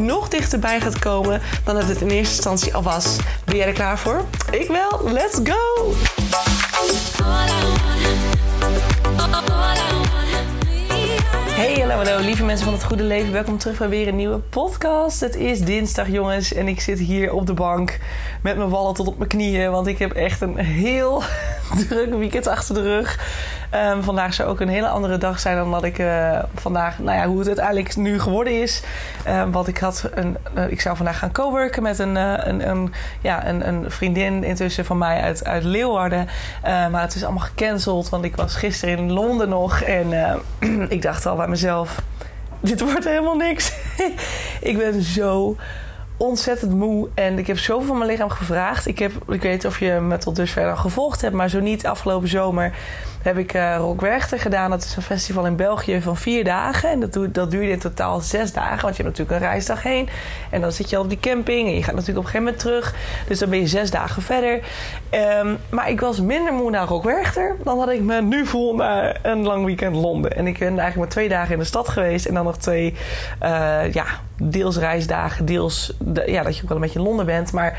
nog dichterbij gaat komen dan dat het in eerste instantie al was. Ben jij er klaar voor? Ik wel. Let's go! Hey, hallo, hallo, lieve mensen van het goede leven. Welkom terug bij weer een nieuwe podcast. Het is dinsdag, jongens, en ik zit hier op de bank met mijn wallen tot op mijn knieën, want ik heb echt een heel druk weekend achter de rug. Um, vandaag zou ook een hele andere dag zijn dan wat ik uh, vandaag, nou ja, hoe het uiteindelijk nu geworden is. Um, want ik had een, uh, ik zou vandaag gaan coworken met een, uh, een, een, ja, een, een, vriendin intussen van mij uit, uit Leeuwarden. maar het is allemaal gecanceld, want ik was gisteren in Londen nog en ik dacht al bij mezelf: dit wordt helemaal niks. ik ben zo ontzettend moe en ik heb zoveel van mijn lichaam gevraagd. Ik, heb, ik weet of je me tot dusver gevolgd hebt, maar zo niet afgelopen zomer heb ik uh, gedaan. Dat is een festival in België van vier dagen. En dat, dat duurde in totaal zes dagen. Want je hebt natuurlijk een reisdag heen. En dan zit je al op die camping. En je gaat natuurlijk op een gegeven moment terug. Dus dan ben je zes dagen verder. Um, maar ik was minder moe naar Rock Werchter. Dan had ik me nu voel na een lang weekend Londen. En ik ben eigenlijk maar twee dagen in de stad geweest. En dan nog twee, uh, ja, deels reisdagen. Deels de, ja, dat je ook wel een beetje in Londen bent. Maar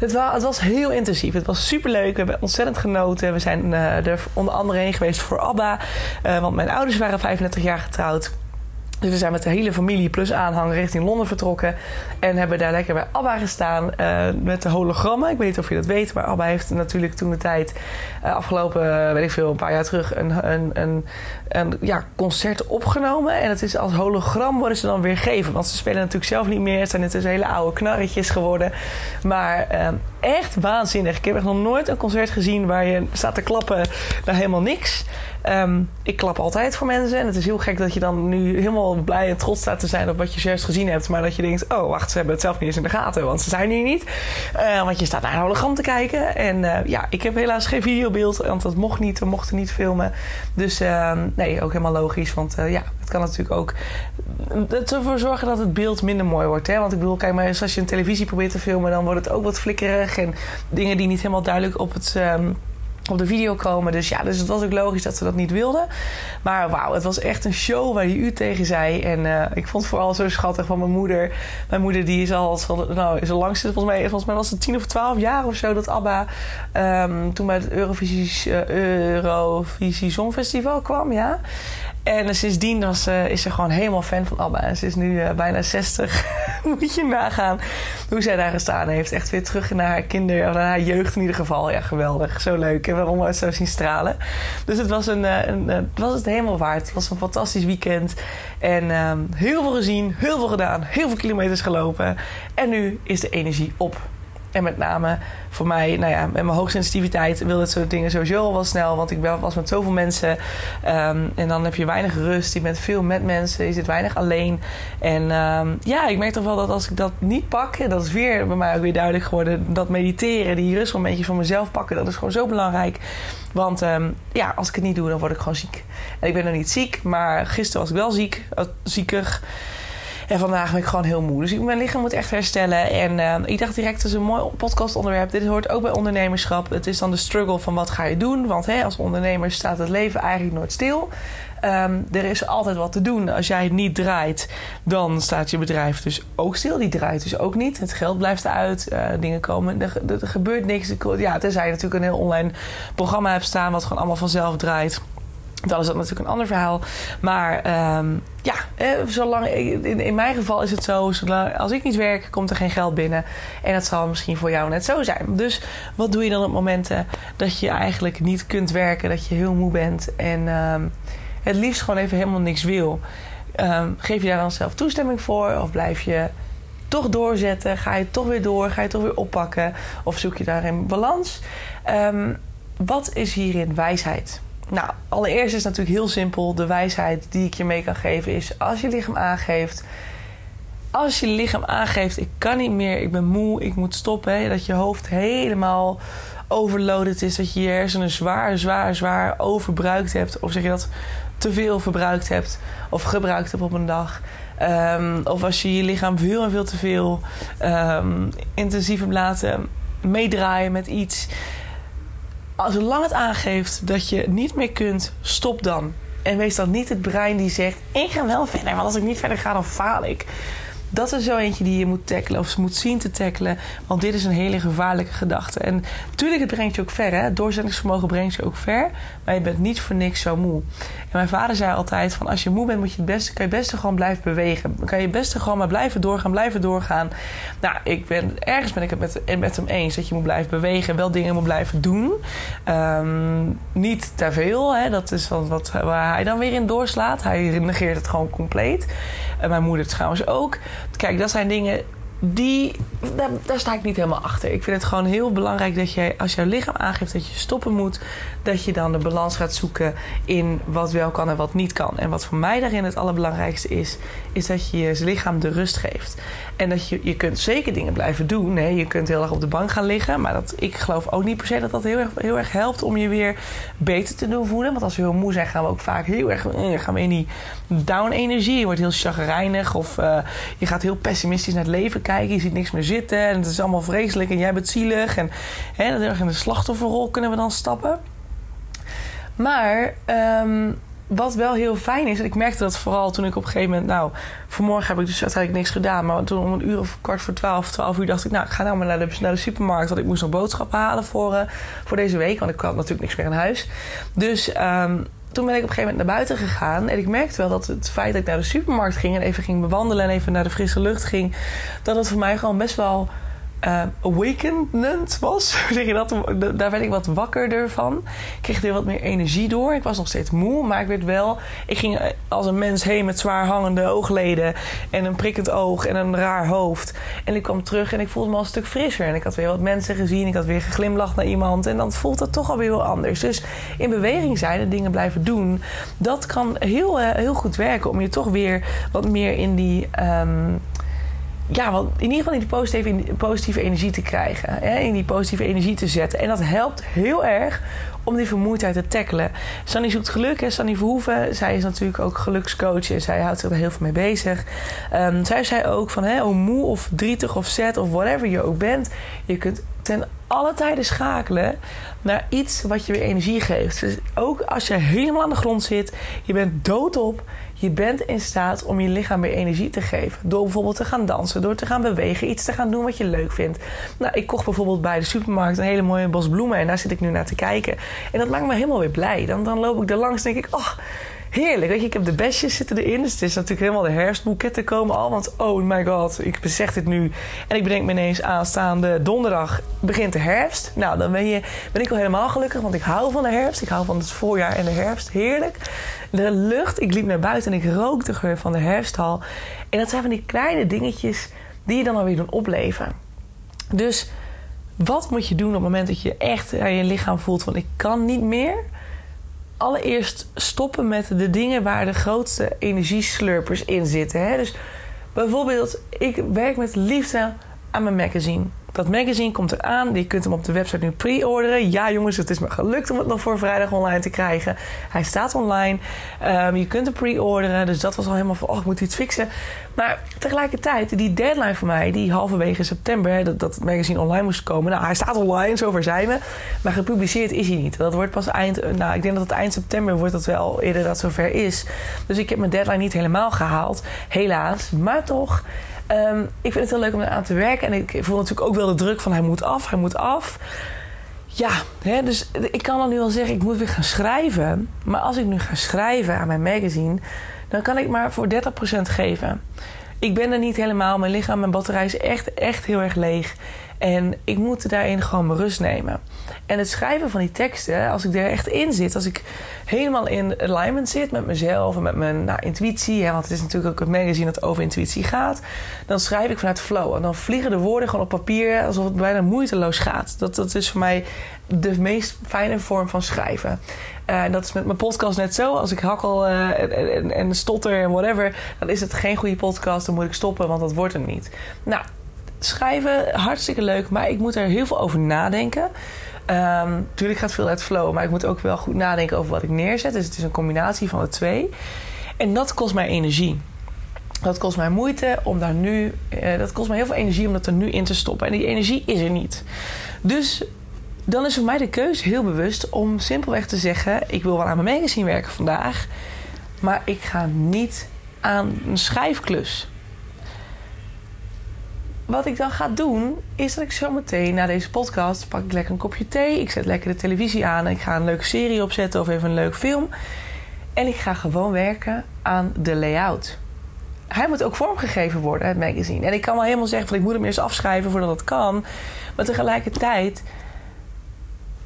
het was, heel intensief. Het was superleuk. We hebben ontzettend genoten. We zijn uh, er onder andere heen geweest voor ABBA. Uh, want mijn ouders waren 35 jaar getrouwd. Dus we zijn met de hele familie plus aanhang richting Londen vertrokken. En hebben daar lekker bij ABBA gestaan uh, met de hologrammen. Ik weet niet of je dat weet, maar ABBA heeft natuurlijk toen de tijd... Uh, afgelopen, weet ik veel, een paar jaar terug... een, een, een, ja, concert opgenomen. En het is als hologram worden ze dan weer gegeven. Want ze spelen natuurlijk zelf niet meer. Het zijn intussen hele oude knarretjes geworden. Maar echt waanzinnig. Ik heb echt nog nooit een concert gezien... waar je staat te klappen naar helemaal niks... Um, ik klap altijd voor mensen. En het is heel gek dat je dan nu helemaal blij en trots staat te zijn op wat je juist gezien hebt. Maar dat je denkt, oh wacht, ze hebben het zelf niet eens in de gaten. Want ze zijn hier niet. Uh, want je staat naar een hologram te kijken. En uh, ja, ik heb helaas geen videobeeld. Want dat mocht niet. We mochten niet filmen. Dus uh, nee, ook helemaal logisch. Want eh, ja, het kan natuurlijk ook ervoor zorgen dat het beeld minder mooi wordt. Hè? Want ik bedoel, kijk maar eens als je een televisie probeert te filmen. Dan wordt het ook wat flikkerig. En dingen die niet helemaal duidelijk op het... Um, op de video komen. Dus ja, dus het was ook logisch dat ze dat niet wilden. Maar wauw, het was echt een show waar je u tegen zei. En uh, ik vond het vooral zo schattig van mijn moeder. Mijn moeder die is al, nou, is al langs volgens mij, volgens mij was het 10 of 12 jaar of zo dat ABBA um, toen bij het Eurovisie, uh, Eurovisie Songfestival kwam, ja. En sindsdien uh, is ze gewoon helemaal fan van ABBA. En ze is nu uh, bijna 60. Moet je nagaan hoe zij daar gestaan heeft. Echt weer terug naar haar kinder, naar haar jeugd in ieder geval. Ja, geweldig. Zo leuk. En waarom het zo zien stralen. Dus het was, een, uh, een, was het helemaal waard. Het was een fantastisch weekend. En um, heel veel gezien, heel veel gedaan, heel veel kilometers gelopen. En nu is de energie op. En met name voor mij, nou ja, met mijn hoogsensitiviteit wil dit soort dingen sowieso al wel snel. Want ik was met zoveel mensen. Um, en dan heb je weinig rust. Je bent veel met mensen. Je zit weinig alleen. En um, ja, ik merk toch wel dat als ik dat niet pak. En dat is weer bij mij ook weer duidelijk geworden. Dat mediteren, die rustmomentjes voor mezelf pakken. Dat is gewoon zo belangrijk. Want um, ja, als ik het niet doe, dan word ik gewoon ziek. En ik ben nog niet ziek. Maar gisteren was ik wel ziek. Ziekig. En vandaag ben ik gewoon heel moe. Dus mijn lichaam moet echt herstellen. En uh, ik dacht direct, het is een mooi podcastonderwerp. Dit hoort ook bij ondernemerschap. Het is dan de struggle van wat ga je doen. Want als ondernemer staat het leven eigenlijk nooit stil. Um, er is altijd wat te doen. Als jij het niet draait, dan staat je bedrijf dus ook stil. Die draait dus ook niet. Het geld blijft eruit. Uh, dingen komen. Er, er, gebeurt niks. Ja, tenzij je natuurlijk een heel online programma hebt staan... wat gewoon allemaal vanzelf draait dan is dat natuurlijk een ander verhaal. Maar um, ja, zolang, in, mijn geval is het zo: zolang, als ik niet werk, komt er geen geld binnen. En dat zal misschien voor jou net zo zijn. Dus wat doe je dan op momenten dat je eigenlijk niet kunt werken, dat je heel moe bent en um, het liefst gewoon even helemaal niks wil? Um, geef je daar dan zelf toestemming voor of blijf je toch doorzetten? Ga je toch weer door? Ga je toch weer oppakken? Of zoek je daarin balans? wat is hierin wijsheid? Nou, allereerst is natuurlijk heel simpel. De wijsheid die ik je mee kan geven is: als je lichaam aangeeft, als je lichaam aangeeft: ik kan niet meer, ik ben moe, ik moet stoppen, hè, dat je hoofd helemaal overloaded is, dat je je hersenen zwaar, zwaar, zwaar overbruikt hebt, of zeg je dat te veel verbruikt hebt of gebruikt hebt op een dag. Ehm, of als je je lichaam veel en veel te veel um, intensief hebt laten meedraaien met iets. Zolang het aangeeft dat je niet meer kunt, stop dan. En wees dan niet het brein die zegt: Ik ga wel verder, want als ik niet verder ga, dan faal ik. Dat is zo eentje die je moet tackelen of moet zien te tackelen. Want dit is een hele gevaarlijke gedachte. En natuurlijk, het brengt je ook ver. Hè? Doorzettingsvermogen brengt je ook ver. Maar je bent niet voor niks zo moe. En mijn vader zei altijd: van als je moe bent, moet je het beste, kan je beste gewoon blijven bewegen. Kan je beste gewoon maar blijven doorgaan, blijven doorgaan. Nou, ik ben, ergens ben ik het met, met hem eens dat je moet blijven bewegen. Wel dingen moet blijven doen. Um, niet te veel. Hè? Dat is wat, wat, waar hij dan weer in doorslaat. Hij negeert het gewoon compleet. En mijn moeder trouwens ook. Kijk, dat zijn dingen die, daar, sta ik niet helemaal achter. Ik vind het gewoon heel belangrijk dat jij, als jouw lichaam aangeeft dat je stoppen moet, dat je dan de balans gaat zoeken in wat wel kan en wat niet kan. En wat voor mij daarin het allerbelangrijkste is, is dat je je lichaam de rust geeft. En dat je, je kunt zeker dingen blijven doen. Je kunt heel erg op de bank gaan liggen. Maar dat, ik geloof ook niet per se dat dat heel erg, heel erg helpt om je weer beter te doen voelen. Want als we heel moe zijn, gaan we ook vaak heel erg eh, gaan we in die down-energie. Je wordt heel chagrijnig of uh, je gaat heel pessimistisch naar het leven kijken. Je ziet niks meer zitten en het is allemaal vreselijk en jij bent zielig. En hè, dat in de slachtofferrol kunnen we dan stappen. Maar um, wat wel heel fijn is, en ik merkte dat vooral toen ik op een gegeven moment, nou, vanmorgen heb ik dus uiteindelijk niks gedaan, maar toen om een uur of kwart voor twaalf, twaalf uur dacht ik, nou, ik ga nou maar naar de, naar de supermarkt, want ik moest nog boodschappen halen voor, uh, voor deze week, want ik had natuurlijk niks meer in huis. Dus um, toen ben ik op een gegeven moment naar buiten gegaan. En ik merkte wel dat het feit dat ik naar de supermarkt ging en even ging bewandelen en even naar de frisse lucht ging, dat het voor mij gewoon best wel uh, awakenend was. zeg je dat? Daar werd ik wat wakkerder van. Ik kreeg er wat meer energie door. Ik was nog steeds moe, maar ik werd wel... Ik ging eh, als een mens heen met zwaar hangende oogleden... en een prikkend oog en een raar hoofd. En ik kwam terug en ik voelde me al een stuk frisser. En ik had weer wat mensen gezien. Ik had weer geglimlacht naar iemand. En dan voelt dat toch alweer heel anders. Dus in beweging zijn en dingen blijven doen... dat kan heel, uh, heel goed werken om je toch weer wat meer in die... Um, ja, want in ieder geval in die positieve, positieve energie te krijgen. Hè, in die positieve energie te zetten. En dat helpt heel erg om die vermoeidheid te tackelen. Sanny zoekt geluk. Hè. Sanny Verhoeven, zij is natuurlijk ook gelukscoach. En zij houdt zich er heel veel mee bezig. Um, zij zei ook van, hè, hoe moe of drietig of zet of whatever je ook bent. Je kunt ten alle tijden schakelen naar iets wat je weer energie geeft. Dus ook als je helemaal aan de grond zit, je bent doodop, je bent in staat om je lichaam weer energie te geven. Door bijvoorbeeld te gaan dansen, door te gaan bewegen, iets te gaan doen wat je leuk vindt. Nou, ik kocht bijvoorbeeld bij de supermarkt een hele mooie bos bloemen en daar zit ik nu naar te kijken. En dat maakt me helemaal weer blij. Dan, dan loop ik er langs en denk ik, oh, heerlijk. Weet je, ik heb de bestjes zitten erin. Dus het is natuurlijk helemaal de herfstboeketten komen al. Want oh my god, ik beseg dit nu. En ik bedenk me ineens aanstaande donderdag begint de herfst. Nou, dan ben, je, ben ik al helemaal gelukkig. Want ik hou van de herfst. Ik hou van het voorjaar en de herfst. Heerlijk. De lucht. Ik liep naar buiten en ik rook de geur van de herfsthal. En dat zijn van die kleine dingetjes die je dan alweer doen opleven. Dus wat moet je doen op het moment dat je echt aan je lichaam voelt van ik kan niet meer? Allereerst stoppen met de dingen waar de grootste energieslurpers in zitten. Hè? Dus bijvoorbeeld, ik werk met liefde aan mijn magazine. Dat magazine komt eraan. Je kunt hem op de website nu pre-orderen. Ja, jongens, het is me gelukt om het nog voor vrijdag online te krijgen. Hij staat online. Um, je kunt hem pre-orderen. Dus dat was al helemaal van, oh, ik moet iets fixen. Maar tegelijkertijd, die deadline voor mij, die halverwege september, dat, dat het magazine online moest komen. Nou, hij staat online, zover zijn we. Maar gepubliceerd is hij niet. Dat wordt pas eind, nou, ik denk dat het eind september wordt dat wel eerder dat zover is. Dus ik heb mijn deadline niet helemaal gehaald. Helaas. Maar toch. Um, ik vind het heel leuk om eraan te werken. En ik voel natuurlijk ook wel de druk van hij moet af, hij moet af. Ja, hè, dus ik kan dan nu wel zeggen, ik moet weer gaan schrijven. Maar als ik nu ga schrijven aan mijn magazine, dan kan ik maar voor 30% geven. Ik ben er niet helemaal. Mijn lichaam, mijn batterij is echt, echt heel erg leeg. En ik moet daarin gewoon mijn rust nemen. En het schrijven van die teksten, als ik er echt in zit, als ik helemaal in alignment zit met mezelf en met mijn nou, intuïtie, hè, want het is natuurlijk ook een magazine dat over intuïtie gaat, dan schrijf ik vanuit flow. En dan vliegen de woorden gewoon op papier alsof het bijna moeiteloos gaat. Dat, dat is voor mij de meest fijne vorm van schrijven. Uh, dat is met mijn podcast net zo. Als ik hakkel uh, en, en, stotter en whatever, dan is het geen goede podcast. Dan moet ik stoppen, want dat wordt hem niet. Nou, schrijven, hartstikke leuk, maar ik moet er heel veel over nadenken. Um, tuurlijk gaat veel uit flow, maar ik moet ook wel goed nadenken over wat ik neerzet. Dus het is een combinatie van de twee. En dat kost mij energie. Dat kost mij moeite om daar nu. Uh, dat kost mij heel veel energie om dat er nu in te stoppen. En die energie is er niet. Dus dan is voor mij de keuze heel bewust om simpelweg te zeggen: ik wil wel aan mijn magazine werken vandaag, maar ik ga niet aan een schrijfklus. Wat ik dan ga doen, is dat ik zo meteen na deze podcast pak ik lekker een kopje thee. Ik zet lekker de televisie aan. Ik ga een leuke serie opzetten of even een leuk film. En ik ga gewoon werken aan de layout. Hij moet ook vormgegeven worden, het magazine. En ik kan wel helemaal zeggen van ik moet hem eerst afschrijven voordat het kan. Maar tegelijkertijd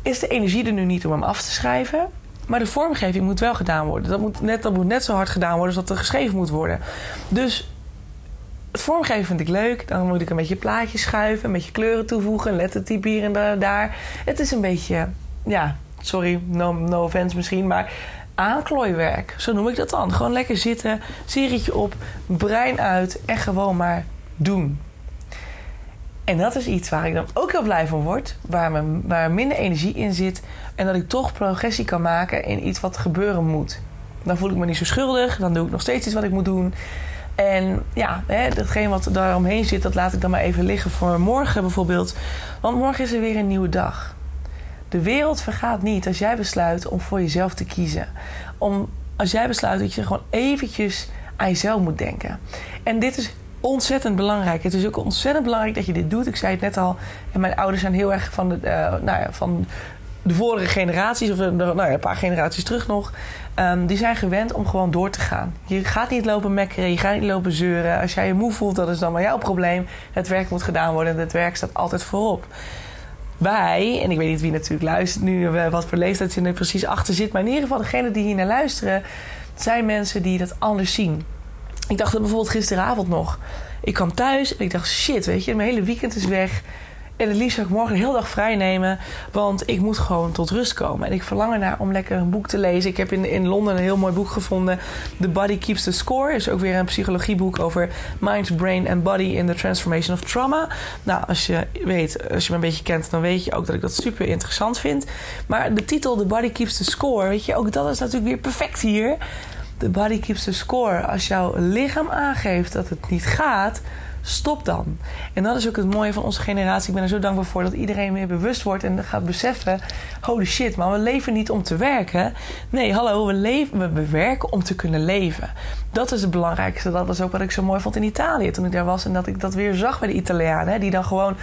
is de energie er nu niet om hem af te schrijven. Maar de vormgeving moet wel gedaan worden. Dat moet net, dat moet net zo hard gedaan worden als dat er geschreven moet worden. Dus het vormgeven vind ik leuk. Dan moet ik een beetje plaatjes schuiven, een beetje kleuren toevoegen, lettertype hier en daar. Het is een beetje, ja, sorry, no, no offense misschien, maar aanklooiwerk. Zo noem ik dat dan. Gewoon lekker zitten, serietje op, brein uit en gewoon maar doen. En dat is iets waar ik dan ook heel blij van word. Waar, me, waar minder energie in zit. En dat ik toch progressie kan maken in iets wat gebeuren moet. Dan voel ik me niet zo schuldig. Dan doe ik nog steeds iets wat ik moet doen. En ja, hè, datgene wat daar omheen zit, dat laat ik dan maar even liggen voor morgen bijvoorbeeld. Want morgen is er weer een nieuwe dag. De wereld vergaat niet als jij besluit om voor jezelf te kiezen. Om, als jij besluit dat je gewoon eventjes aan jezelf moet denken. En dit is ontzettend belangrijk. Het is ook ontzettend belangrijk dat je dit doet. Ik zei het net al. En mijn ouders zijn heel erg van de, uh, nou ja, van de vorige generaties, of de, nou ja, een paar generaties terug nog. Um, die zijn gewend om gewoon door te gaan. Je gaat niet lopen mekkeren, je gaat niet lopen zeuren. Als jij je moe voelt, dat is dan maar jouw probleem. Het werk moet gedaan worden en het werk staat altijd voorop. Wij, en ik weet niet wie natuurlijk luistert nu, eh, wat voor leeftijd je er precies achter zit, maar in ieder geval degene die hier naar luisteren, zijn mensen die dat anders zien. Ik dacht dat bijvoorbeeld gisteravond nog. Ik kwam thuis en ik dacht, shit, weet je, mijn hele weekend is weg. En het liefst zou ik morgen hele dag vrij nemen. Want ik moet gewoon tot rust komen. En ik verlang ernaar om lekker een boek te lezen. Ik heb in, in Londen een heel mooi boek gevonden. The Body Keeps the Score. Is ook weer een psychologieboek over mind, brain en body in the transformation of trauma. Nou, als je weet, als je me een beetje kent, dan weet je ook dat ik dat super interessant vind. Maar de titel The Body Keeps the Score, weet je, ook dat is natuurlijk weer perfect hier. The body keeps the score. Als jouw lichaam aangeeft dat het niet gaat, stop dan. En dat is ook het mooie van onze generatie. Ik ben er zo dankbaar voor dat iedereen meer bewust wordt en gaat beseffen: holy shit, maar we leven niet om te werken. Nee, hallo, we, leven, we werken om te kunnen leven. Dat is het belangrijkste. Dat was ook wat ik zo mooi vond in Italië toen ik daar was en dat ik dat weer zag bij de Italianen. Die dan gewoon,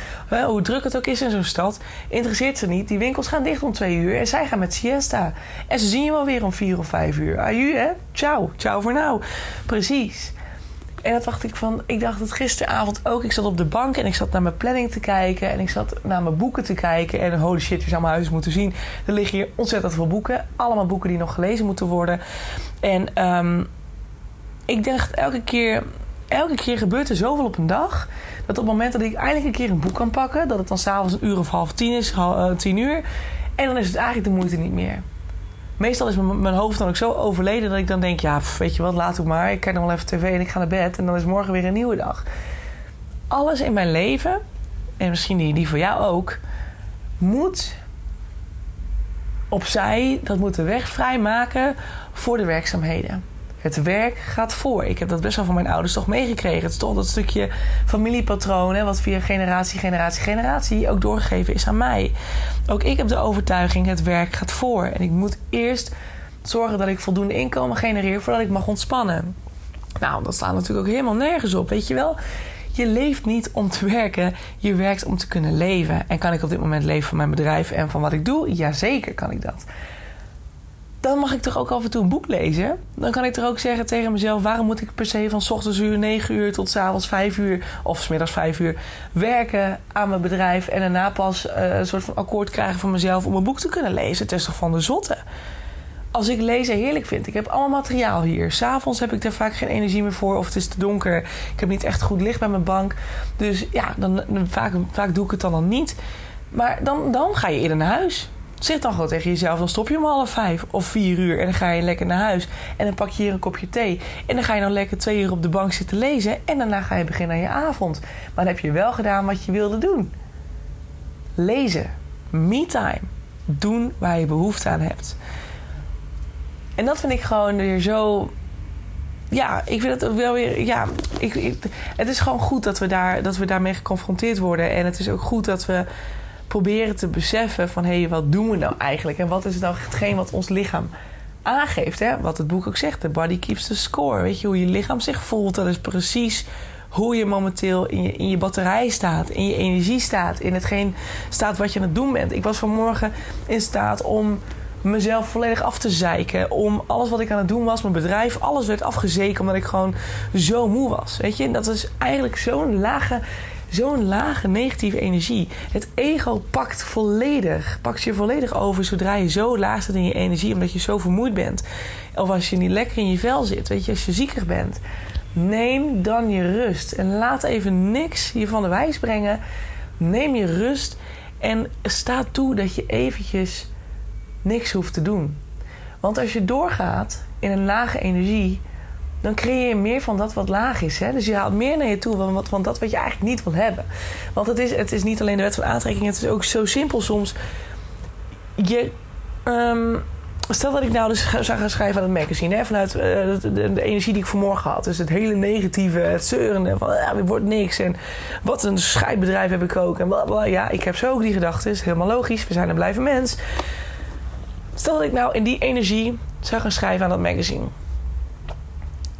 hoe druk het ook is in zo'n stad, interesseert ze niet. Die winkels gaan dicht om twee uur en zij gaan met siesta. En ze zien je wel weer om vier of vijf uur. Aju, hè? Ciao. Ciao voor nou. Precies. En dat dacht ik van, ik dacht het gisteravond ook. Ik zat op de bank en ik zat naar mijn planning te kijken. En ik zat naar mijn boeken te kijken. En holy shit, je zou mijn huis moeten zien. Er liggen hier ontzettend veel boeken. Allemaal boeken die nog gelezen moeten worden. En um, ik dacht elke keer, elke keer gebeurt er zoveel op een dag. Dat op het moment dat ik eindelijk een keer een boek kan pakken. Dat het dan s'avonds een uur of half tien is, uh, tien uur. En dan is het eigenlijk de moeite niet meer meestal is mijn hoofd dan ook zo overleden dat ik dan denk: ja, weet je wat, laat ik maar. Ik kijk dan wel even tv en ik ga naar bed. En dan is morgen weer een nieuwe dag. Alles in mijn leven, en misschien die, die voor jou ook, moet opzij, dat moet de weg vrijmaken voor de werkzaamheden. Het werk gaat voor. Ik heb dat best wel van mijn ouders toch meegekregen. Het is toch dat stukje familiepatroon, wat via generatie, generatie, generatie ook doorgegeven is aan mij. Ook ik heb de overtuiging: het werk gaat voor. En ik moet eerst zorgen dat ik voldoende inkomen genereer voordat ik mag ontspannen. Nou, dat staat natuurlijk ook helemaal nergens op, weet je wel. Je leeft niet om te werken, je werkt om te kunnen leven. En kan ik op dit moment leven van mijn bedrijf en van wat ik doe? Jazeker kan ik dat. Dan mag ik toch ook af en toe een boek lezen. Dan kan ik toch ook zeggen tegen mezelf: waarom moet ik per se van ochtends uur 9 uur tot s avonds 5 uur of s middags 5 uur werken aan mijn bedrijf en daarna pas uh, een soort van akkoord krijgen van mezelf om een boek te kunnen lezen? Het toch van de zotte. Als ik lezen heerlijk vind, ik heb allemaal materiaal hier. S'avonds heb ik daar vaak geen energie meer voor of het is te donker. Ik heb niet echt goed licht bij mijn bank. Dus ja, dan, vaak, vaak doe ik het dan al niet. Maar dan, dan ga je eerder naar huis. Zeg dan gewoon tegen jezelf, dan stop je om half vijf of vier uur en dan ga je lekker naar huis. En dan pak je hier een kopje thee. En dan ga je dan lekker twee uur op de bank zitten lezen. En daarna ga je beginnen aan je avond. Maar dan heb je wel gedaan wat je wilde doen. Lezen. Me-time. Doen waar je behoefte aan hebt. En dat vind ik gewoon weer zo. Ja, ik vind het wel weer. Ja, ik, het is gewoon goed dat we, daar, dat we daarmee geconfronteerd worden. En het is ook goed dat we proberen te beseffen van hé, hey, wat doen we nou eigenlijk? En wat is nou hetgeen wat ons lichaam aangeeft? Hè? Wat het boek ook zegt, the body keeps the score. Weet je, hoe je lichaam zich voelt, dat is precies hoe je momenteel in je, in je batterij staat, in je energie staat, in hetgeen staat wat je aan het doen bent. Ik was vanmorgen in staat om mezelf volledig af te zeiken. Om alles wat ik aan het doen was, mijn bedrijf, alles werd afgezeken omdat ik gewoon zo moe was. Weet je, dat is eigenlijk zo'n lage zo'n lage negatieve energie. Het ego pakt volledig, pakt je volledig over zodra je zo laag zit in je energie, omdat je zo vermoeid bent. Of als je niet lekker in je vel zit, weet je, als je ziekig bent. Neem dan je rust en laat even niks je van de wijs brengen. Neem je rust en sta toe dat je eventjes niks hoeft te doen. Want als je doorgaat in een lage energie, dan creëer je meer van dat wat laag is. Hè? Dus je haalt meer naar je toe van, van dat wat je eigenlijk niet wil hebben. Want het is, het is niet alleen de wet van aantrekking, het is ook zo simpel soms. Je. Um, stel dat ik nou dus zou gaan schrijven aan het magazine, hè, vanuit uh, de, energie die ik vanmorgen had. Dus het hele negatieve, het zeurende van ja, er wordt niks. En wat een scheidbedrijf heb ik ook. En bla Ja, ik heb zo ook die gedachten. Is helemaal logisch. We zijn een blijven mens. Stel dat ik nou in die energie zou gaan schrijven aan dat magazine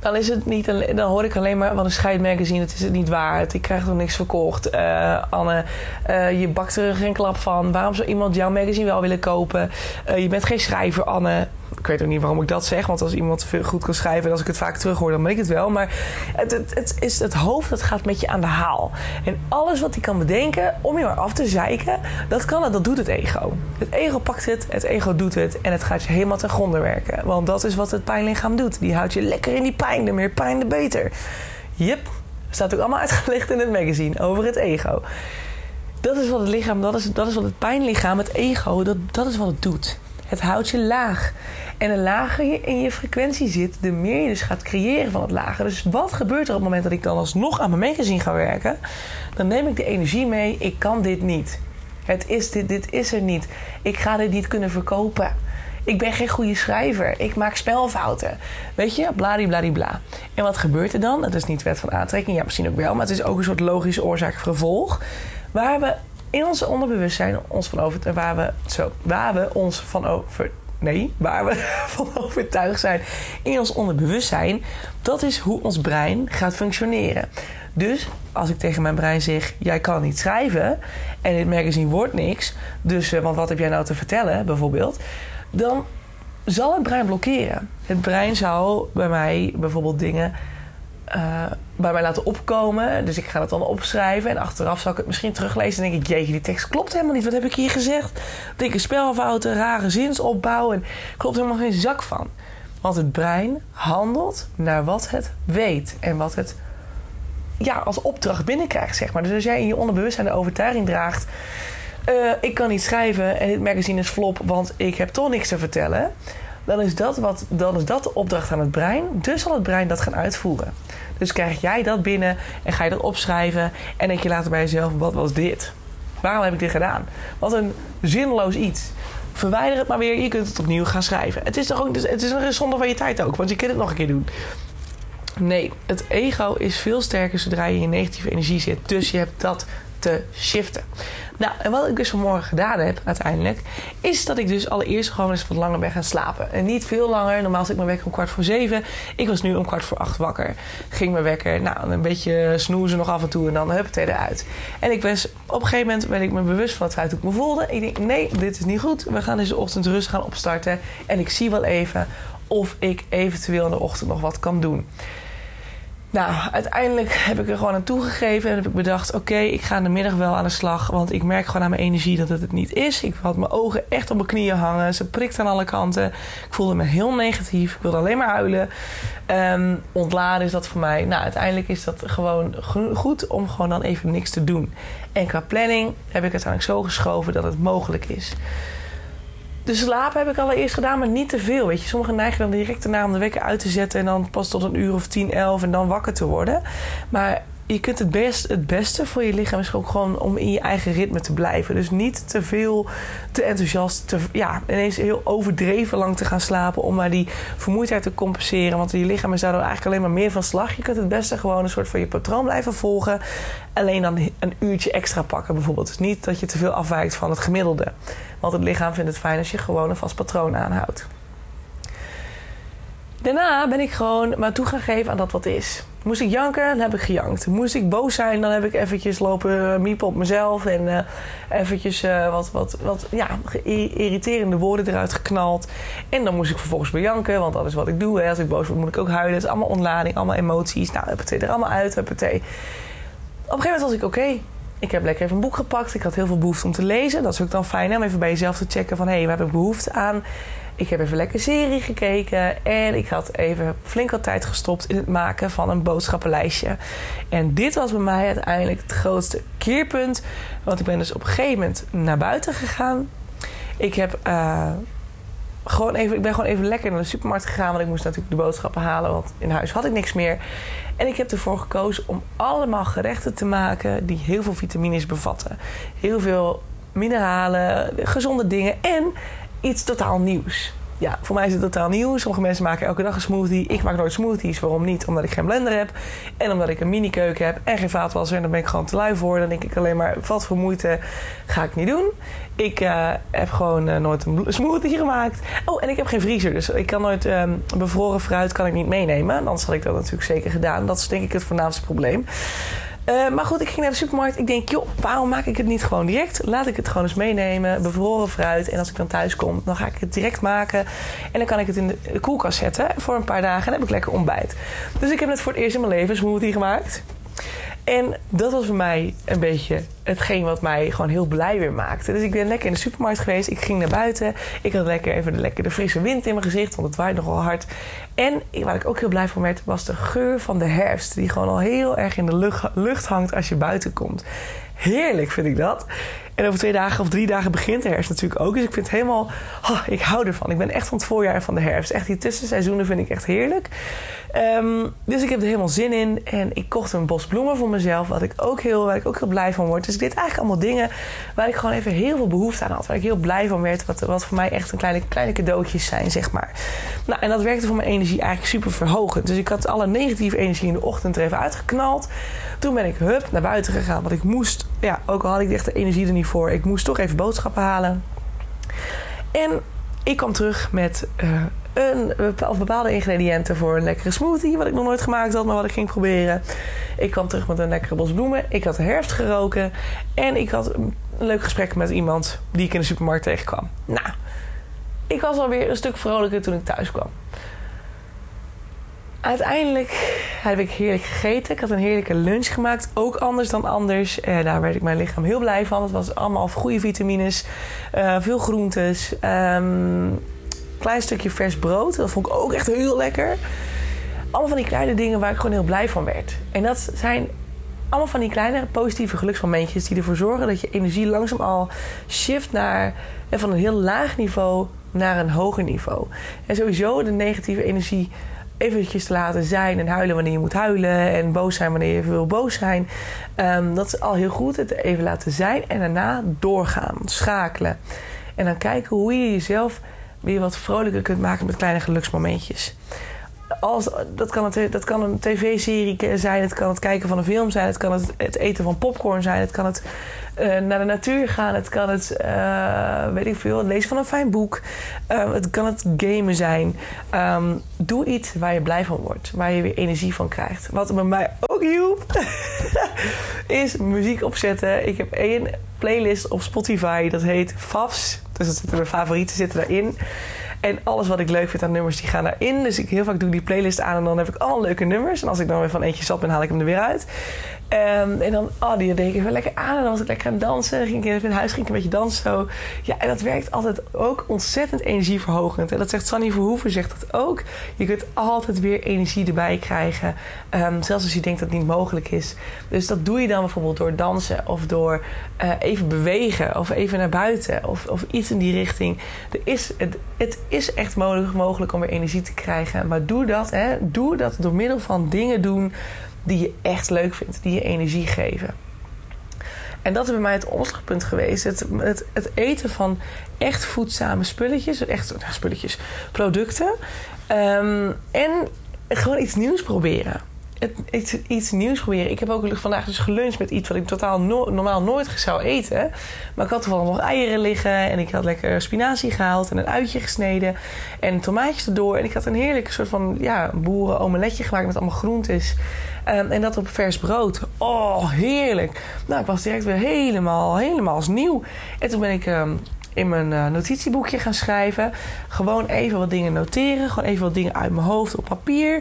dan is het niet dan hoor ik alleen maar van een scheidmagazine, het is het niet waard. Ik krijg nog niks verkocht. Uh, Anne, uh, je bakt er geen klap van. Waarom zou iemand jouw magazine wel willen kopen? Uh, je bent geen schrijver, Anne ik weet ook niet waarom ik dat zeg. Want als iemand goed kan schrijven en als ik het vaak terughoor, dan weet ik het wel. Maar het, het, het, is het hoofd dat gaat met je aan de haal. En alles wat hij kan bedenken om je maar af te zeiken, dat kan het, dat doet het ego. Het ego pakt het, het ego doet het en het gaat je helemaal ten gronde werken. Want dat is wat het pijnlichaam doet. Die houdt je lekker in die pijn. De meer pijn, de beter. Yep, staat ook allemaal uitgelegd in het magazine over het ego. Dat is wat het lichaam, dat is, dat is wat het pijnlichaam, het ego, dat, dat is wat het doet. Het houdt je laag. En de lager je in je frequentie zit, de meer je dus gaat creëren van het lager. Dus wat gebeurt er op het moment dat ik dan alsnog aan mijn magazine ga werken? Dan neem ik de energie mee. Ik kan dit niet. Het is dit, dit is er niet. Ik ga dit niet kunnen verkopen. Ik ben geen goede schrijver. Ik maak spelfouten. Weet je, bladibladibla. En wat gebeurt er dan? Dat is niet wet van aantrekking. Ja, misschien ook wel. Maar het is ook een soort logische oorzaak-gevolg. Waar we in ons onderbewustzijn ons van over, waar we, zo, waar we ons van over, nee, waar we van overtuigd zijn in ons onderbewustzijn, dat is hoe ons brein gaat functioneren. Dus als ik tegen mijn brein zeg: Jij kan niet schrijven en dit magazine wordt niks, dus, uh, want wat heb jij nou te vertellen, bijvoorbeeld, dan zal het brein blokkeren. Het brein zou bij mij bijvoorbeeld dingen uh, bij mij laten opkomen. Dus ik ga het dan opschrijven. En achteraf zal ik het misschien teruglezen. En denk ik, jeetje, die tekst klopt helemaal niet. Wat heb ik hier gezegd? Dikke spelfouten, rare zinsopbouw. En klopt helemaal geen zak van. Want het brein handelt naar wat het weet. En wat het ja, als opdracht binnenkrijgt, zeg maar. Dus als jij in je onderbewustzijn de overtuiging draagt... Uh, ik kan niet schrijven en dit magazine is flop, want ik heb toch niks te vertellen dan is, dat wat, dan is dat de opdracht aan het brein. Dus zal het brein dat gaan uitvoeren. Dus krijg jij dat binnen en ga je dat opschrijven. En denk je later bij jezelf: wat was dit? Waarom heb ik dit gedaan? Wat een zinloos iets. Verwijder het maar weer, je kunt het opnieuw gaan schrijven. Het is toch ook, het is een zonde van je tijd ook, want je kunt het nog een keer doen. Nee, het ego is veel sterker zodra je in negatieve energie zit. Dus je hebt dat te shiften. Nou, en wat ik dus vanmorgen gedaan heb uiteindelijk, is dat ik dus allereerst gewoon eens wat langer ben gaan slapen. En niet veel langer. Normaal zit ik mijn wekker om kwart voor zeven. Ik was nu om kwart voor acht wakker. Ging mijn wekker, nou, een beetje snoezen nog af en toe en dan hup, eruit. En ik was, op een gegeven moment ben ik me bewust van het feit ik me voelde. Ik denk, nee, dit is niet goed. We gaan deze ochtend rustig gaan opstarten. En ik zie wel even of ik eventueel in de ochtend nog wat kan doen. Nou, uiteindelijk heb ik er gewoon aan toegegeven en heb ik bedacht: oké, ik ga in de middag wel aan de slag. Want ik merk gewoon aan mijn energie dat het het niet is. Ik had mijn ogen echt op mijn knieën hangen. Ze prikt aan alle kanten. Ik voelde me heel negatief. Ik wilde alleen maar huilen. Um, ontladen is dat voor mij. Nou, uiteindelijk is dat gewoon goed om gewoon dan even niks te doen. En qua planning heb ik het uiteindelijk zo geschoven dat het mogelijk is. De slaap heb ik allereerst gedaan, maar niet te veel. Weet je, sommigen neigen dan direct erna om de wekker uit te zetten en dan pas tot een uur of tien, elf en dan wakker te worden. Maar je kunt het, best, het beste voor je lichaam is ook gewoon om in je eigen ritme te blijven. Dus niet te veel, te enthousiast, te, ja, ineens heel overdreven lang te gaan slapen om maar die vermoeidheid te compenseren. Want je lichaam is eigenlijk alleen maar meer van slag. Je kunt het beste gewoon een soort van je patroon blijven volgen. Alleen dan een uurtje extra pakken bijvoorbeeld. Dus niet dat je te veel afwijkt van het gemiddelde. Want het lichaam vindt het fijn als je gewoon een vast patroon aanhoudt. Daarna ben ik gewoon maar toe gaan geven aan dat wat is. Moest ik janken, dan heb ik gejankt. Moest ik boos zijn, dan heb ik eventjes lopen miepen op mezelf. En uh, eventjes uh, wat, wat, wat ja, irriterende woorden eruit geknald. En dan moest ik vervolgens bejanken, want dat is wat ik doe. Hè. Als ik boos word, moet ik ook huilen. Het is allemaal ontlading, allemaal emoties. Nou, het er allemaal uit, Op een gegeven moment was ik oké. Ik heb lekker even een boek gepakt. Ik had heel veel behoefte om te lezen. Dat is ook dan fijn om even bij jezelf te checken van... hé, hey, waar heb ik behoefte aan? Ik heb even lekker serie gekeken. En ik had even flink wat tijd gestopt in het maken van een boodschappenlijstje. En dit was bij mij uiteindelijk het grootste keerpunt. Want ik ben dus op een gegeven moment naar buiten gegaan. Ik heb... Uh, gewoon even, ik ben gewoon even lekker naar de supermarkt gegaan. Want ik moest natuurlijk de boodschappen halen. Want in huis had ik niks meer. En ik heb ervoor gekozen om allemaal gerechten te maken die heel veel vitamines bevatten. Heel veel mineralen, gezonde dingen en iets totaal nieuws. Ja, voor mij is het totaal nieuw. Sommige mensen maken elke dag een smoothie. Ik maak nooit smoothies. Waarom niet? Omdat ik geen blender heb. En omdat ik een mini keuken heb en geen vaatwasser. En daar ben ik gewoon te lui voor. Dan denk ik alleen maar, wat voor moeite ga ik niet doen. Ik uh, heb gewoon uh, nooit een smoothie gemaakt. Oh, en ik heb geen vriezer. Dus ik kan nooit um, bevroren fruit kan ik niet meenemen. Anders had ik dat natuurlijk zeker gedaan. Dat is denk ik het voornaamste probleem. Uh, maar goed, ik ging naar de supermarkt. Ik denk, joh, waarom maak ik het niet gewoon direct? Laat ik het gewoon eens meenemen. Bevroren fruit. En als ik dan thuis kom, dan ga ik het direct maken. En dan kan ik het in de koelkast zetten voor een paar dagen. En dan heb ik lekker ontbijt. Dus ik heb net voor het eerst in mijn leven smoothie gemaakt. En dat was voor mij een beetje hetgeen wat mij gewoon heel blij weer maakte. Dus ik ben lekker in de supermarkt geweest. Ik ging naar buiten. Ik had lekker even de, lekker de frisse wind in mijn gezicht, want het waait nogal hard. En waar ik ook heel blij van werd, was de geur van de herfst. Die gewoon al heel erg in de lucht, lucht hangt als je buiten komt. Heerlijk vind ik dat. En over twee dagen of drie dagen begint de herfst natuurlijk ook. Dus ik vind het helemaal... Oh, ik hou ervan. Ik ben echt van het voorjaar en van de herfst. Echt die tussenseizoenen vind ik echt heerlijk. Um, dus ik heb er helemaal zin in. En ik kocht een bos bloemen voor mezelf. Wat ik ook heel, waar ik ook heel blij van word. Dus ik deed eigenlijk allemaal dingen waar ik gewoon even heel veel behoefte aan had. Waar ik heel blij van werd. Wat, wat voor mij echt een kleine, kleine cadeautjes zijn, zeg maar. Nou, en dat werkte voor mijn energie eigenlijk super verhogend. Dus ik had alle negatieve energie in de ochtend er even uitgeknald. Toen ben ik hup naar buiten gegaan. Want ik moest, ja, ook al had ik echt de energie er niet voor. Ik moest toch even boodschappen halen. En ik kwam terug met uh, een, of bepaalde ingrediënten voor een lekkere smoothie. Wat ik nog nooit gemaakt had, maar wat ik ging proberen. Ik kwam terug met een lekkere bos bloemen. Ik had herfst geroken. En ik had een leuk gesprek met iemand die ik in de supermarkt tegenkwam. Nou, ik was alweer een stuk vrolijker toen ik thuis kwam. Uiteindelijk heb ik heerlijk gegeten. Ik had een heerlijke lunch gemaakt. Ook anders dan anders. En daar werd ik mijn lichaam heel blij van. Het was allemaal goede vitamines. Uh, veel groentes. Um, klein stukje vers brood. Dat vond ik ook echt heel lekker. Allemaal van die kleine dingen waar ik gewoon heel blij van werd. En dat zijn allemaal van die kleine positieve geluksmomentjes die ervoor zorgen dat je energie langzaam al shift naar van een heel laag niveau naar een hoger niveau. En sowieso de negatieve energie eventjes te laten zijn en huilen wanneer je moet huilen en boos zijn wanneer je wil boos zijn. Um, dat is al heel goed, het even laten zijn en daarna doorgaan, schakelen. En dan kijken hoe je jezelf weer wat vrolijker kunt maken met kleine geluksmomentjes. Als, dat, kan het, dat kan een tv-serie zijn, het kan het kijken van een film zijn, het kan het, het eten van popcorn zijn, het kan het uh, naar de natuur gaan, het kan het, uh, weet ik veel, het lezen van een fijn boek, uh, het kan het gamen zijn. Um, doe iets waar je blij van wordt, waar je weer energie van krijgt. Wat bij mij ook hielp, is muziek opzetten. Ik heb één playlist op Spotify, dat heet FAFS. Dus mijn favorieten zitten daarin. En alles wat ik leuk vind aan nummers, die gaan daarin. Dus ik heel vaak doe die playlist aan en dan heb ik allemaal leuke nummers. En als ik dan weer van eentje zat ben, haal ik hem er weer uit. Um, en dan, oh, die deed ik wel lekker aan. En dan was ik lekker aan dansen. Dan ging ik in het huis ging ik een beetje dansen zo. Ja, en dat werkt altijd ook ontzettend energieverhogend. En dat zegt Sanny Verhoeven, zegt dat ook. Je kunt altijd weer energie erbij krijgen. Um, zelfs als je denkt dat het niet mogelijk is. Dus dat doe je dan bijvoorbeeld door dansen. Of door uh, even bewegen. Of even naar buiten. Of, of iets in die richting. Er is, het, is echt mogelijk, mogelijk om weer energie te krijgen. Maar doe dat, hè. Doe dat door middel van dingen doen die je echt leuk vindt, die je energie geven. En dat is bij mij het omslagpunt geweest. Het, het, eten van echt voedzame spulletjes, echt nou, spulletjes, producten. Um, en gewoon iets nieuws proberen. Iets, nieuws proberen. Ik heb ook vandaag dus geluncht met iets wat ik totaal normaal nooit zou eten. Maar ik had toevallig nog eieren liggen. En ik had lekker spinazie gehaald en een uitje gesneden. En tomaatjes erdoor. En ik had een heerlijk soort van ja, boeren omeletje gemaakt met allemaal groentes. Um, en dat op vers brood. Oh, heerlijk. Nou, ik was direct weer helemaal, helemaal als nieuw. En toen ben ik um, in mijn uh, notitieboekje gaan schrijven. Gewoon even wat dingen noteren. Gewoon even wat dingen uit mijn hoofd op papier.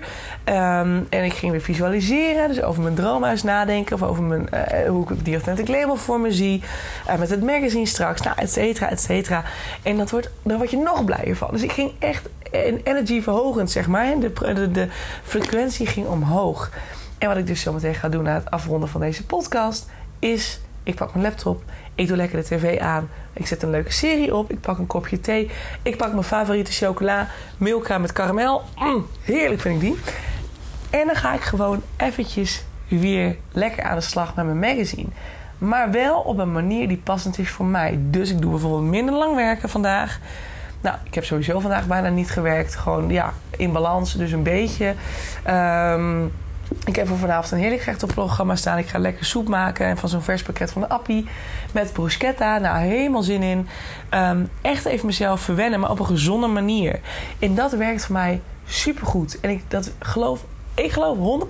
Um, en ik ging weer visualiseren. Dus over mijn droomhuis nadenken. Of over mijn, uh, hoe ik die authentic label voor me zie. Uh, met het magazine straks. Nou, et cetera, et cetera. En dat wordt, daar word je nog blijer van. Dus ik ging echt energy verhogend, zeg maar. De, de, de frequentie ging omhoog. En wat ik dus zo meteen ga doen na het afronden van deze podcast, is ik pak mijn laptop, ik doe lekker de tv aan, ik zet een leuke serie op, ik pak een kopje thee, ik pak mijn favoriete chocola, Milka met karamel. Mm, heerlijk vind ik die. En dan ga ik gewoon eventjes weer lekker aan de slag met mijn magazine. Maar wel op een manier die passend is voor mij. Dus ik doe bijvoorbeeld minder lang werken vandaag. Nou, ik heb sowieso vandaag bijna niet gewerkt. Gewoon ja, in balans, dus een beetje. Um, ik heb voor vanavond een heerlijk gerecht op programma staan. Ik ga lekker soep maken en van zo'n vers pakket van de Appie met bruschetta. Nou, helemaal zin in. Um, echt even mezelf verwennen, maar op een gezonde manier. En dat werkt voor mij supergoed. En ik, dat geloof, ik geloof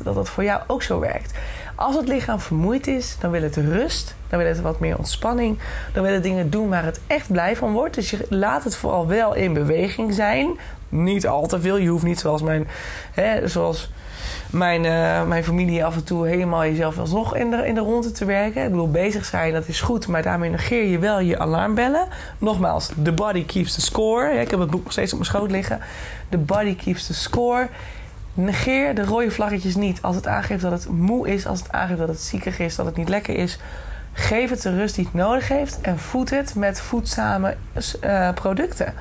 100% dat dat voor jou ook zo werkt. Als het lichaam vermoeid is, dan wil het rust. Dan wil het wat meer ontspanning. Dan wil het dingen doen waar het echt blij van wordt. Dus je laat het vooral wel in beweging zijn. Niet al te veel. Je hoeft niet zoals mijn... Hè, zoals mijn, uh, mijn familie af en toe helemaal jezelf alsnog in de, in de ronde te werken. Ik bedoel, bezig zijn, dat is goed, maar daarmee negeer je wel je alarmbellen. Nogmaals, the body keeps the score. ik heb het boek nog steeds op mijn schoot liggen. The body keeps the score. Negeer de rode vlaggetjes niet. Als het aangeeft dat het moe is, als het aangeeft dat het ziekig is, dat het niet lekker is. Geef het de rust die het nodig heeft en voed het met voedzame uh, producten.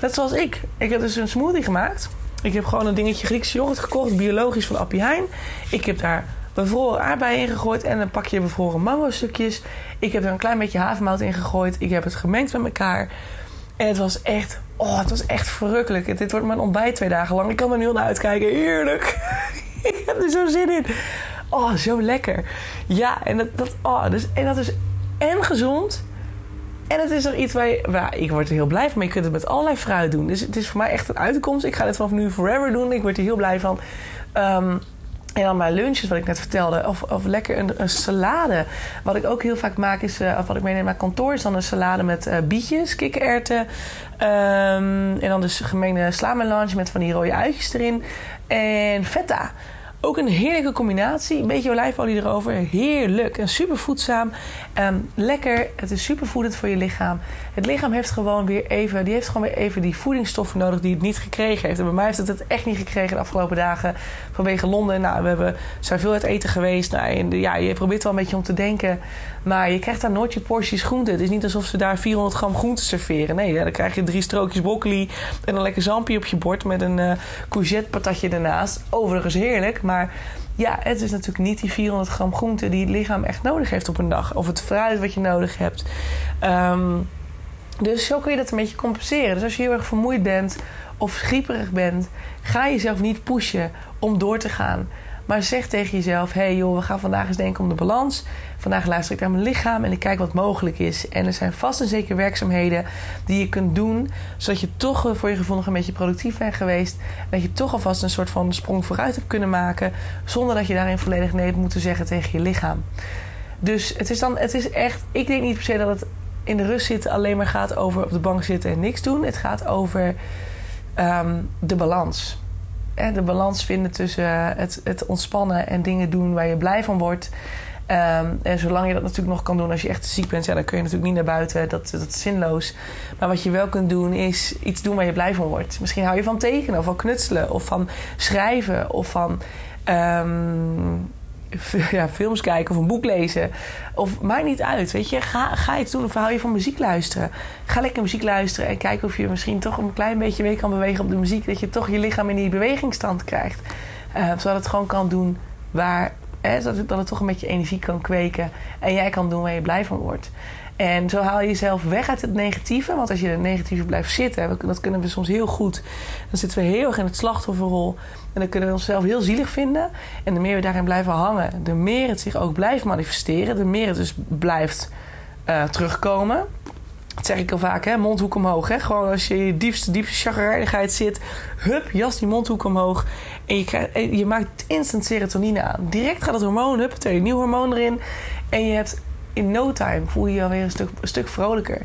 Net zoals ik. Ik heb dus een smoothie gemaakt ik heb gewoon een dingetje Griekse yoghurt gekocht, biologisch van Appie Heijn. Ik heb daar bevroren aardbeien in gegooid en een pakje bevroren mango stukjes. Ik heb er een klein beetje havermout in gegooid. Ik heb het gemengd met elkaar. En het was echt, oh, het was echt verrukkelijk. Dit wordt mijn ontbijt twee dagen lang. Ik kan er nu al naar uitkijken. Heerlijk. ik heb er zo zin in. Oh, zo lekker. Ja, en dat, dat, oh, dus, en dat is en gezond en het is er iets waar, ik word er heel blij van. Maar je kunt het met allerlei fruit doen. Dus het is voor mij echt een uitkomst. Ik ga dit vanaf nu forever doen. Ik word er heel blij van. Um, en dan mijn lunches, wat ik net vertelde. Of, of lekker een, een salade. Wat ik ook heel vaak maak is... Uh, of wat ik meeneem naar kantoor... is dan een salade met uh, bietjes, kikkererwten. Um, en dan dus gemengde slamelange met van die rode uitjes erin. En feta. Ook een heerlijke combinatie. Een beetje olijfolie erover. Heerlijk. En super voedzaam. Lekker. Het is super voedend voor je lichaam. Het lichaam heeft gewoon weer even, die heeft gewoon weer even die voedingsstoffen nodig die het niet gekregen heeft. En bij mij heeft het het echt niet gekregen de afgelopen dagen vanwege Londen. Nou, we hebben, zijn veel uit eten geweest. Nou, en ja, je probeert wel een beetje om te denken. Maar je krijgt daar nooit je porties groente. Het is niet alsof ze daar 400 gram groente serveren. Nee, dan krijg je drie strookjes broccoli en een lekker zampie op je bord met een uh, courgette patatje ernaast. Overigens heerlijk, maar ja, het is natuurlijk niet die 400 gram groente die het lichaam echt nodig heeft op een dag. Of het fruit wat je nodig hebt. Um, dus zo kun je dat een beetje compenseren. Dus als je heel erg vermoeid bent of schieperig bent, ga jezelf niet pushen om door te gaan. Maar zeg tegen jezelf: hé hey joh, we gaan vandaag eens denken om de balans. Vandaag luister ik naar mijn lichaam en ik kijk wat mogelijk is. En er zijn vast en zeker werkzaamheden die je kunt doen, zodat je toch voor je gevoel nog een beetje productief bent geweest. Dat je toch alvast een soort van sprong vooruit hebt kunnen maken, zonder dat je daarin volledig nee hebt moeten zeggen tegen je lichaam. Dus het is dan, het is echt, ik denk niet per se dat het in de rust zitten alleen maar gaat over op de bank zitten en niks doen. Het gaat over ehm, de balans. De balans vinden tussen het, het ontspannen en dingen doen waar je blij van wordt. Ehm, en zolang je dat natuurlijk nog kan doen als je echt ziek bent, ja, dan kun je natuurlijk niet naar buiten. Dat, dat is zinloos. Maar wat je wel kunt doen, is iets doen waar je blij van wordt. Misschien hou je van tekenen, of van knutselen, of van schrijven, of van. Ehm, ja, films kijken of een boek lezen. Of maakt niet uit, weet je. Ga, ga iets doen of hou je van muziek luisteren. Ga lekker muziek luisteren en kijk of je misschien toch een klein beetje mee kan bewegen op de muziek. Dat je toch je lichaam in die bewegingsstand krijgt. Uh, zodat het gewoon kan doen waar... Hè, zodat het, het toch een beetje energie kan kweken. En jij kan doen waar je blij van wordt. En zo haal je jezelf weg uit het negatieve. Want als je in het negatieve blijft zitten, dat kunnen we soms heel goed. Dan zitten we heel erg in het slachtofferrol. En dan kunnen we onszelf heel zielig vinden. En de meer we daarin blijven hangen, de meer het zich ook blijft manifesteren. De meer het dus blijft uh, terugkomen. Dat zeg ik al vaak, hè? mondhoek omhoog. Hè? Gewoon als je je diepste, diepste chagrijnigheid zit, hup, jas die mondhoek omhoog. En je maakt instant serotonine aan. Direct gaat het hormoon, hup, een nieuw hormoon erin. En je hebt in no time voel je je alweer een stuk, stuk vrolijker.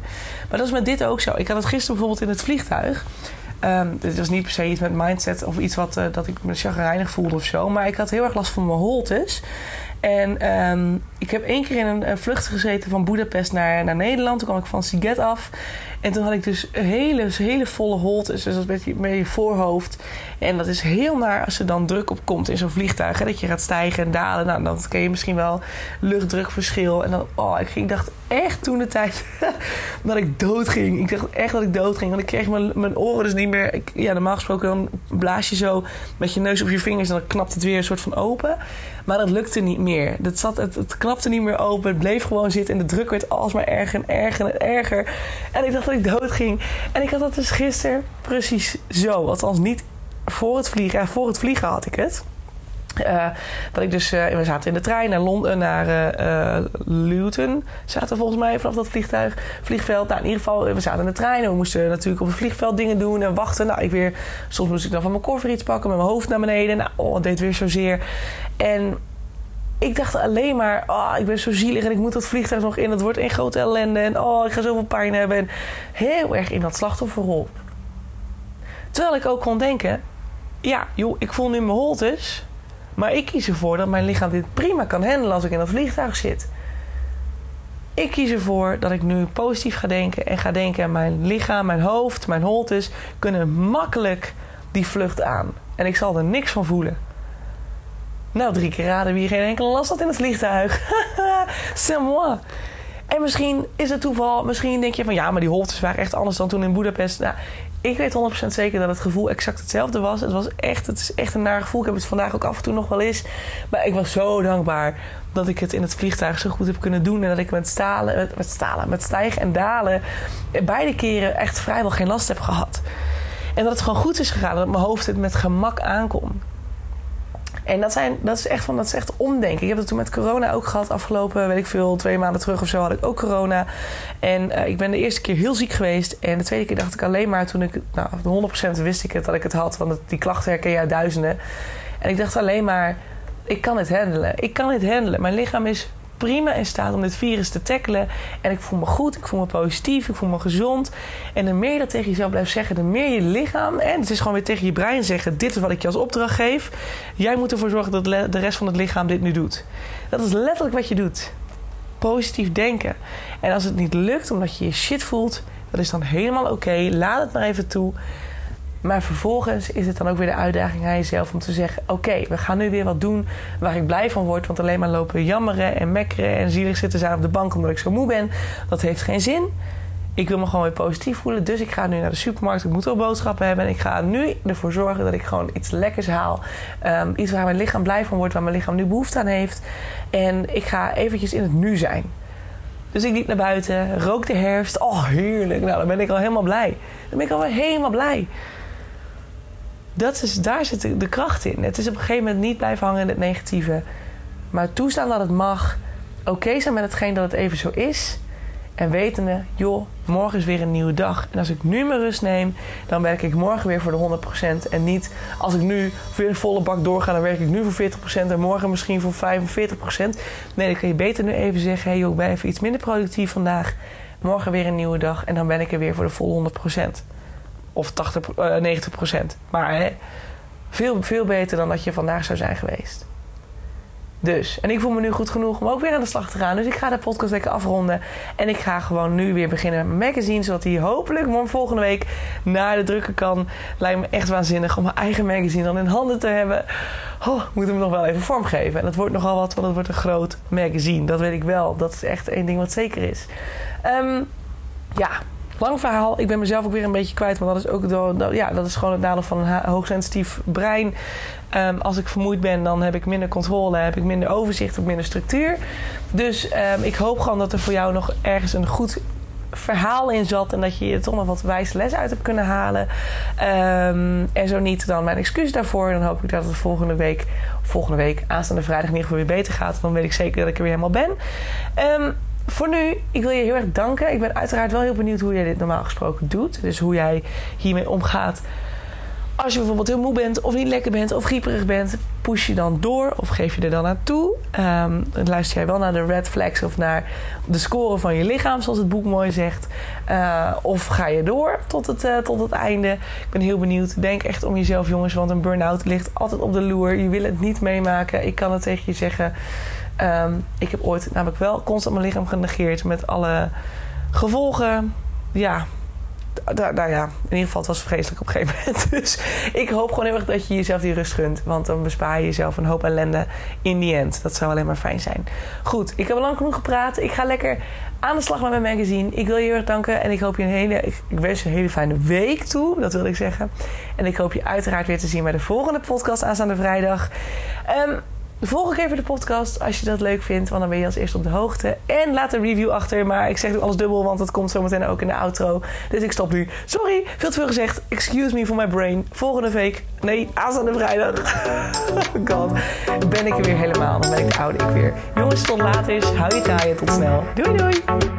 Maar dat is met dit ook zo. Ik had het gisteren bijvoorbeeld in het vliegtuig. Um, dit was niet per se iets met mindset of iets wat uh, dat ik me chagrijnig voelde of zo. Maar ik had heel erg last van mijn holtes. En um, ik heb één keer in een, een, vlucht gezeten van Budapest naar, naar Nederland. Toen kwam ik van Siget af. En toen had ik dus hele, hele volle holtes. Dus met je, voorhoofd. En dat is heel naar als er dan druk op komt in zo'n vliegtuig. Hè, dat je gaat stijgen en dalen. Nou, dan ken je misschien wel luchtdrukverschil. En dan, oh, ik, ging, dacht echt toen de tijd dat ik dood ging. Ik dacht echt dat ik dood ging. Want ik kreeg mijn, mijn oren dus niet meer. Ik, ja, normaal gesproken dan blaas je zo met je neus op je vingers. En dan knapt het weer een soort van open. Maar dat lukte niet meer. Dat zat, het, het knapte niet meer open. Het bleef gewoon zitten. En de druk werd alsmaar erger en erger en erger. En ik dacht dat ik dood ging. En ik had dat dus gisteren precies zo. Althans niet voor het vliegen. Voor het vliegen had ik het. Uh, dat ik dus, uh, we zaten in de trein naar Londen, naar uh, Luton. Zaten volgens mij vanaf dat vliegtuig, vliegveld. Nou, in ieder geval, we zaten in de trein en we moesten natuurlijk op het vliegveld dingen doen en wachten. Nou, ik weer, soms moest ik dan van mijn koffer iets pakken met mijn hoofd naar beneden. Nou, oh, het deed weer zozeer. En ik dacht alleen maar, oh, ik ben zo zielig en ik moet dat vliegtuig nog in. Het wordt een grote ellende en oh, ik ga zoveel pijn hebben. En heel erg in dat slachtofferrol. Terwijl ik ook kon denken, ja, joh, ik voel nu mijn holtes. Maar ik kies ervoor dat mijn lichaam dit prima kan handelen als ik in dat vliegtuig zit. Ik kies ervoor dat ik nu positief ga denken en ga denken: mijn lichaam, mijn hoofd, mijn holtes kunnen makkelijk die vlucht aan. En ik zal er niks van voelen. Nou, drie keer raden wie geen enkele last had in het vliegtuig. C'est moi. En misschien is het toeval. Misschien denk je van ja, maar die holtes waren echt anders dan toen in Budapest. Nou, ik weet 100% zeker dat het gevoel exact hetzelfde was. Het was echt, het is echt een naar gevoel. Ik heb het vandaag ook af en toe nog wel eens. Maar ik was zo dankbaar dat ik het in het vliegtuig zo goed heb kunnen doen. En dat ik met stalen, met, met stalen, met stijgen en dalen beide keren echt vrijwel geen last heb gehad. En dat het gewoon goed is gegaan. Dat mijn hoofd het met gemak aankomt. En dat, zijn, dat, is echt van, dat is echt omdenken. Ik heb het toen met corona ook gehad. Afgelopen, weet ik veel, twee maanden terug of zo had ik ook corona. En uh, ik ben de eerste keer heel ziek geweest. En de tweede keer dacht ik alleen maar toen ik... Nou, 100% wist ik het dat ik het had. Want die klachten herken je uit duizenden. En ik dacht alleen maar... Ik kan het handelen. Ik kan dit handelen. Mijn lichaam is prima in staat om dit virus te tackelen. En ik voel me goed, ik voel me positief, ik voel me gezond. En de meer je dat tegen jezelf blijft zeggen, de meer je lichaam... en het is gewoon weer tegen je brein zeggen... dit is wat ik je als opdracht geef. Jij moet ervoor zorgen dat de rest van het lichaam dit nu doet. Dat is letterlijk wat je doet. Positief denken. En als het niet lukt omdat je je shit voelt... dat is dan helemaal oké. Laat het maar even toe. Maar vervolgens is het dan ook weer de uitdaging aan jezelf om te zeggen: Oké, we gaan nu weer wat doen waar ik blij van word. Want alleen maar lopen jammeren en mekkeren en zielig zitten zijn op de bank omdat ik zo moe ben. Dat heeft geen zin. Ik wil me gewoon weer positief voelen. Dus ik ga nu naar de supermarkt. Ik moet wel boodschappen hebben. En ik ga nu ervoor zorgen dat ik gewoon iets lekkers haal. Um, iets waar mijn lichaam blij van wordt. Waar mijn lichaam nu behoefte aan heeft. En ik ga eventjes in het nu zijn. Dus ik liep naar buiten. Rook de herfst. Oh, heerlijk. Nou, dan ben ik al helemaal blij. Dan ben ik alweer helemaal blij. Dat is, daar zit de, kracht in. Het is op een gegeven moment niet blijven hangen in het negatieve. Maar toestaan dat het mag. Oké zijn met hetgeen dat het even zo is. En wetende, joh, morgen is weer een nieuwe dag. En als ik nu mijn rust neem, dan werk ik morgen weer voor de 100%. En niet als ik nu weer een volle bak doorga, dan werk ik nu voor 40% en morgen misschien voor 45%. Nee, dan kan je beter nu even zeggen, hé hey joh, ik ben even iets minder productief vandaag. Morgen weer een nieuwe dag en dan ben ik er weer voor de volle 100%. Of 80, uh, 90%. Maar hè, veel, veel beter dan dat je vandaag zou zijn geweest. Dus, en ik voel me nu goed genoeg om ook weer aan de slag te gaan. Dus ik ga de podcast lekker afronden. En ik ga gewoon nu weer beginnen met mijn magazine. Zodat hij hopelijk volgende week naar de drukker kan. Lijkt me echt waanzinnig om mijn eigen magazine dan in handen te hebben. Oh, moet hem nog wel even vormgeven. En het wordt nogal wat, want het wordt een groot magazine. Dat weet ik wel. Dat is echt één ding wat zeker is. Um, ja, lang verhaal. Ik ben mezelf ook weer een beetje kwijt. Maar dat is ook ja, dat is gewoon het nadeel van een hoogsensitief brein. Um, als ik vermoeid ben, dan heb ik minder controle, heb ik minder overzicht, heb minder structuur. Dus um, ik hoop gewoon dat er voor jou nog ergens een goed verhaal in zat en dat je er toch nog wat wijze les uit hebt kunnen halen. Um, en zo niet, dan mijn excuus daarvoor. Dan hoop ik dat het volgende week, volgende week, aanstaande vrijdag in ieder geval weer beter gaat. Dan weet ik zeker dat ik er weer helemaal ben. Voor nu, ik wil je heel erg danken. Ik ben uiteraard wel heel benieuwd hoe jij dit normaal gesproken doet. Dus hoe jij hiermee omgaat. Als je bijvoorbeeld heel moe bent of niet lekker bent of grieperig bent, push je dan door of geef je er dan naartoe. Um, luister jij wel naar de red flags of naar de score van je lichaam, zoals het boek mooi zegt. Uh, of ga je door tot het, uh, tot het einde. Ik ben heel benieuwd. Denk echt om jezelf, jongens, want een burn-out ligt altijd op de loer. Je wil het niet meemaken. Ik kan het tegen je zeggen. Um, ik heb ooit namelijk wel constant mijn lichaam genegeerd met alle gevolgen. Ja, daar, ja, in ieder geval, het was vreselijk op een gegeven moment. Dus ik hoop gewoon heel erg dat je jezelf die rust gunt. Want dan bespaar je jezelf een hoop ellende in die end. Dat zou alleen maar fijn zijn. Goed, ik heb al lang genoeg gepraat. Ik ga lekker aan de slag met mijn magazine. Ik wil je heel erg danken. En ik hoop je een hele, ik, wens je een hele fijne week toe. Dat wil ik zeggen. En ik hoop je uiteraard weer te zien bij de volgende podcast aanstaande vrijdag. Um, Volg ook even de podcast als je dat leuk vindt, want dan ben je als eerste op de hoogte. En laat een review achter, maar ik zeg nu alles dubbel, want het komt zometeen ook in de outro. Dus ik stop nu. Sorry, veel te veel gezegd. Excuse me for my brain. Volgende week, nee, aanstaande vrijdag. god, ben ik er weer helemaal. Dan ben ik de oude ik weer. Jongens, tot later. Hou je taaien. Tot snel. Doei doei.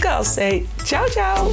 Hey, ciao, ciao.